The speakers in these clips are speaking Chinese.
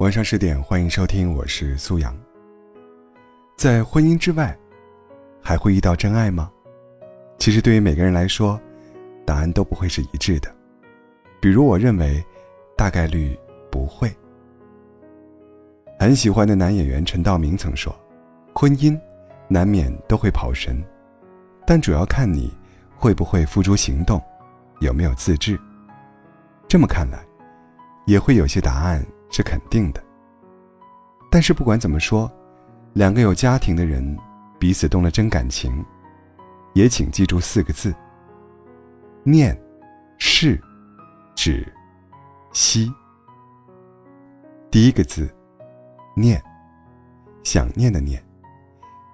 晚上十点，欢迎收听，我是苏阳。在婚姻之外，还会遇到真爱吗？其实对于每个人来说，答案都不会是一致的。比如我认为，大概率不会。很喜欢的男演员陈道明曾说：“婚姻难免都会跑神，但主要看你会不会付诸行动，有没有自制。”这么看来，也会有些答案是肯定的。但是不管怎么说，两个有家庭的人彼此动了真感情，也请记住四个字：念、是、止、息。第一个字。念，想念的念，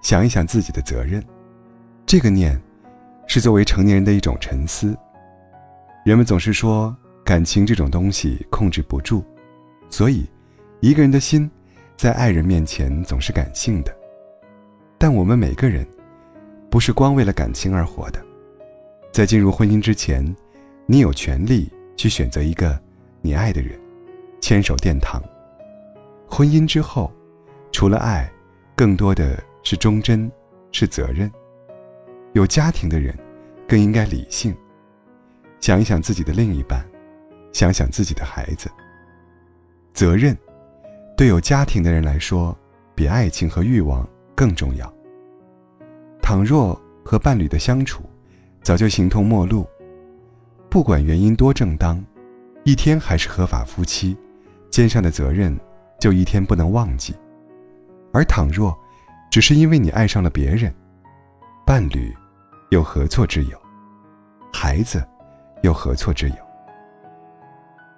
想一想自己的责任。这个念，是作为成年人的一种沉思。人们总是说感情这种东西控制不住，所以一个人的心在爱人面前总是感性的。但我们每个人不是光为了感情而活的。在进入婚姻之前，你有权利去选择一个你爱的人，牵手殿堂。婚姻之后，除了爱，更多的是忠贞，是责任。有家庭的人，更应该理性，想一想自己的另一半，想想自己的孩子。责任，对有家庭的人来说，比爱情和欲望更重要。倘若和伴侣的相处，早就形同陌路，不管原因多正当，一天还是合法夫妻，肩上的责任。就一天不能忘记，而倘若只是因为你爱上了别人，伴侣又何错之有？孩子又何错之有？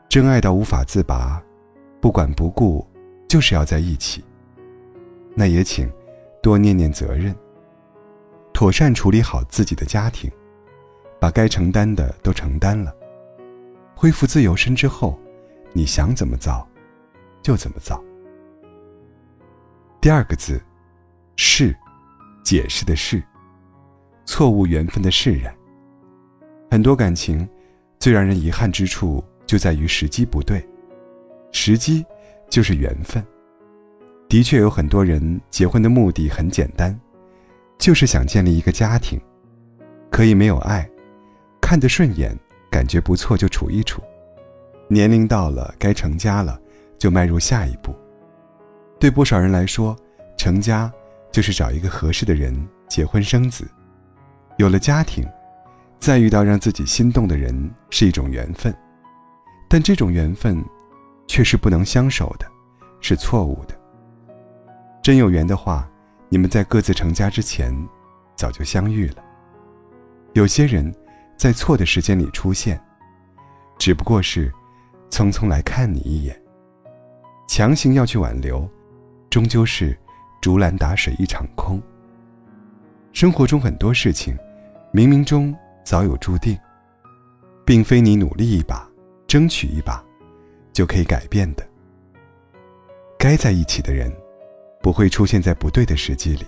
真爱到无法自拔，不管不顾，就是要在一起。那也请多念念责任，妥善处理好自己的家庭，把该承担的都承担了。恢复自由身之后，你想怎么造？就怎么造。第二个字，是，解释的是，错误缘分的释然。很多感情，最让人遗憾之处就在于时机不对。时机就是缘分。的确有很多人结婚的目的很简单，就是想建立一个家庭，可以没有爱，看得顺眼，感觉不错就处一处，年龄到了该成家了。就迈入下一步。对不少人来说，成家就是找一个合适的人结婚生子。有了家庭，再遇到让自己心动的人是一种缘分，但这种缘分却是不能相守的，是错误的。真有缘的话，你们在各自成家之前早就相遇了。有些人，在错的时间里出现，只不过是匆匆来看你一眼。强行要去挽留，终究是竹篮打水一场空。生活中很多事情，冥冥中早有注定，并非你努力一把、争取一把，就可以改变的。该在一起的人，不会出现在不对的时机里。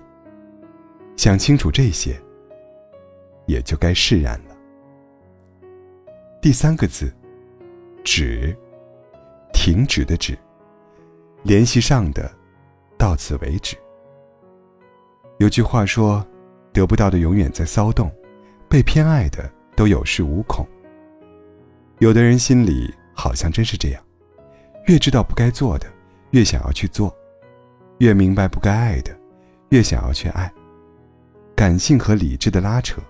想清楚这些，也就该释然了。第三个字，止，停止的止。联系上的，到此为止。有句话说：“得不到的永远在骚动，被偏爱的都有恃无恐。”有的人心里好像真是这样，越知道不该做的，越想要去做；越明白不该爱的，越想要去爱。感性和理智的拉扯，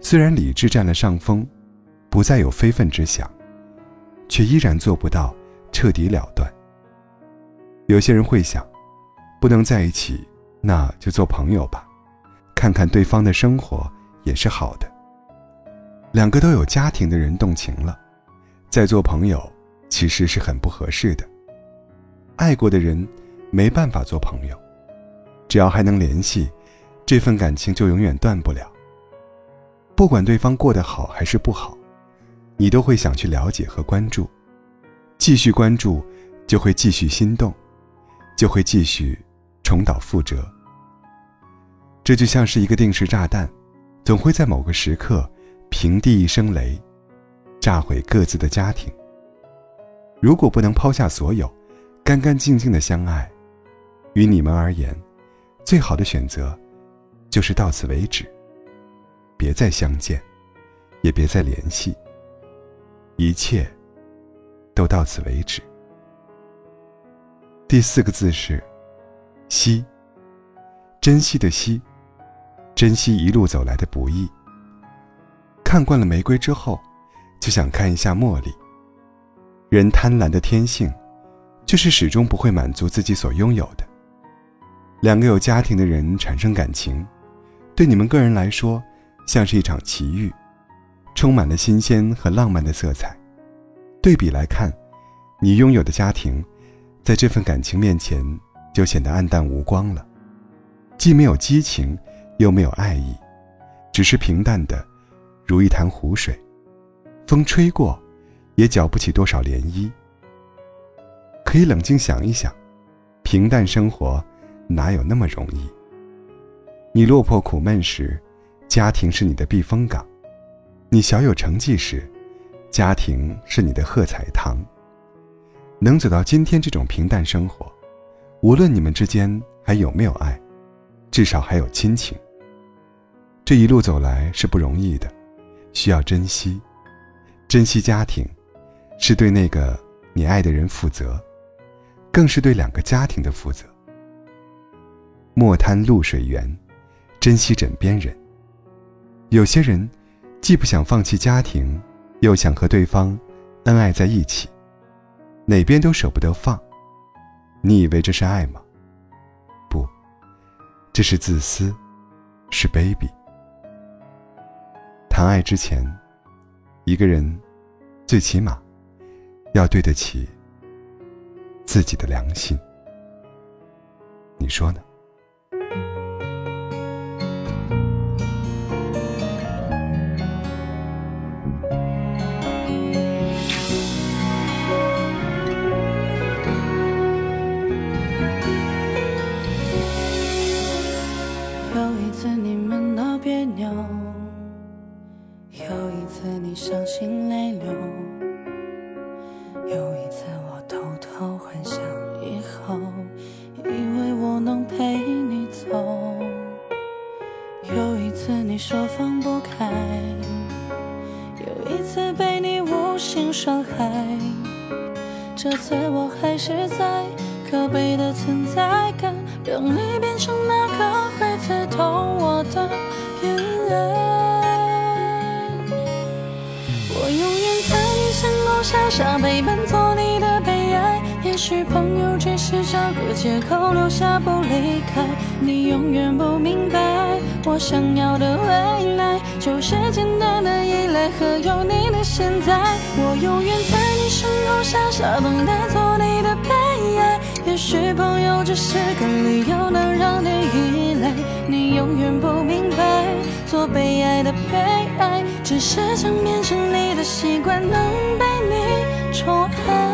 虽然理智占了上风，不再有非分之想，却依然做不到彻底了断。有些人会想，不能在一起，那就做朋友吧，看看对方的生活也是好的。两个都有家庭的人动情了，再做朋友其实是很不合适的。爱过的人没办法做朋友，只要还能联系，这份感情就永远断不了。不管对方过得好还是不好，你都会想去了解和关注，继续关注，就会继续心动。就会继续重蹈覆辙。这就像是一个定时炸弹，总会在某个时刻平地一声雷，炸毁各自的家庭。如果不能抛下所有，干干净净的相爱，于你们而言，最好的选择，就是到此为止。别再相见，也别再联系。一切，都到此为止。第四个字是“惜”，珍惜的惜，珍惜一路走来的不易。看惯了玫瑰之后，就想看一下茉莉。人贪婪的天性，就是始终不会满足自己所拥有的。两个有家庭的人产生感情，对你们个人来说，像是一场奇遇，充满了新鲜和浪漫的色彩。对比来看，你拥有的家庭，在这份感情面前就显得暗淡无光了，既没有激情，又没有爱意，只是平淡的，如一潭湖水，风吹过。也搅不起多少涟漪。可以冷静想一想，平淡生活哪有那么容易？你落魄苦闷时，家庭是你的避风港；你小有成绩时，家庭是你的喝彩堂。能走到今天这种平淡生活，无论你们之间还有没有爱，至少还有亲情。这一路走来是不容易的，需要珍惜，珍惜家庭。是对那个你爱的人负责，更是对两个家庭的负责。莫贪露水源，珍惜枕边人。有些人，既不想放弃家庭，又想和对方恩爱在一起，哪边都舍不得放。你以为这是爱吗？不，这是自私，是卑鄙。谈爱之前，一个人，最起码。要对得起自己的良心，你说呢？有一次你们闹别扭，有一次你伤心泪流。能陪你走。有一次你说放不开，有一次被你无心伤害。这次我还是在可悲的存在感，让你变成那个会刺痛我的眼泪。我永远在你身后傻傻陪伴。做你的悲哀也许朋友只是找个借口留下不离开，你永远不明白，我想要的未来就是简单的依赖和有你的现在。我永远在你身后傻傻等待做你的悲哀，也许朋友只是个理由能让你依赖，你永远不明白，做被爱的悲哀，只是想变成你的习惯，能被你宠爱。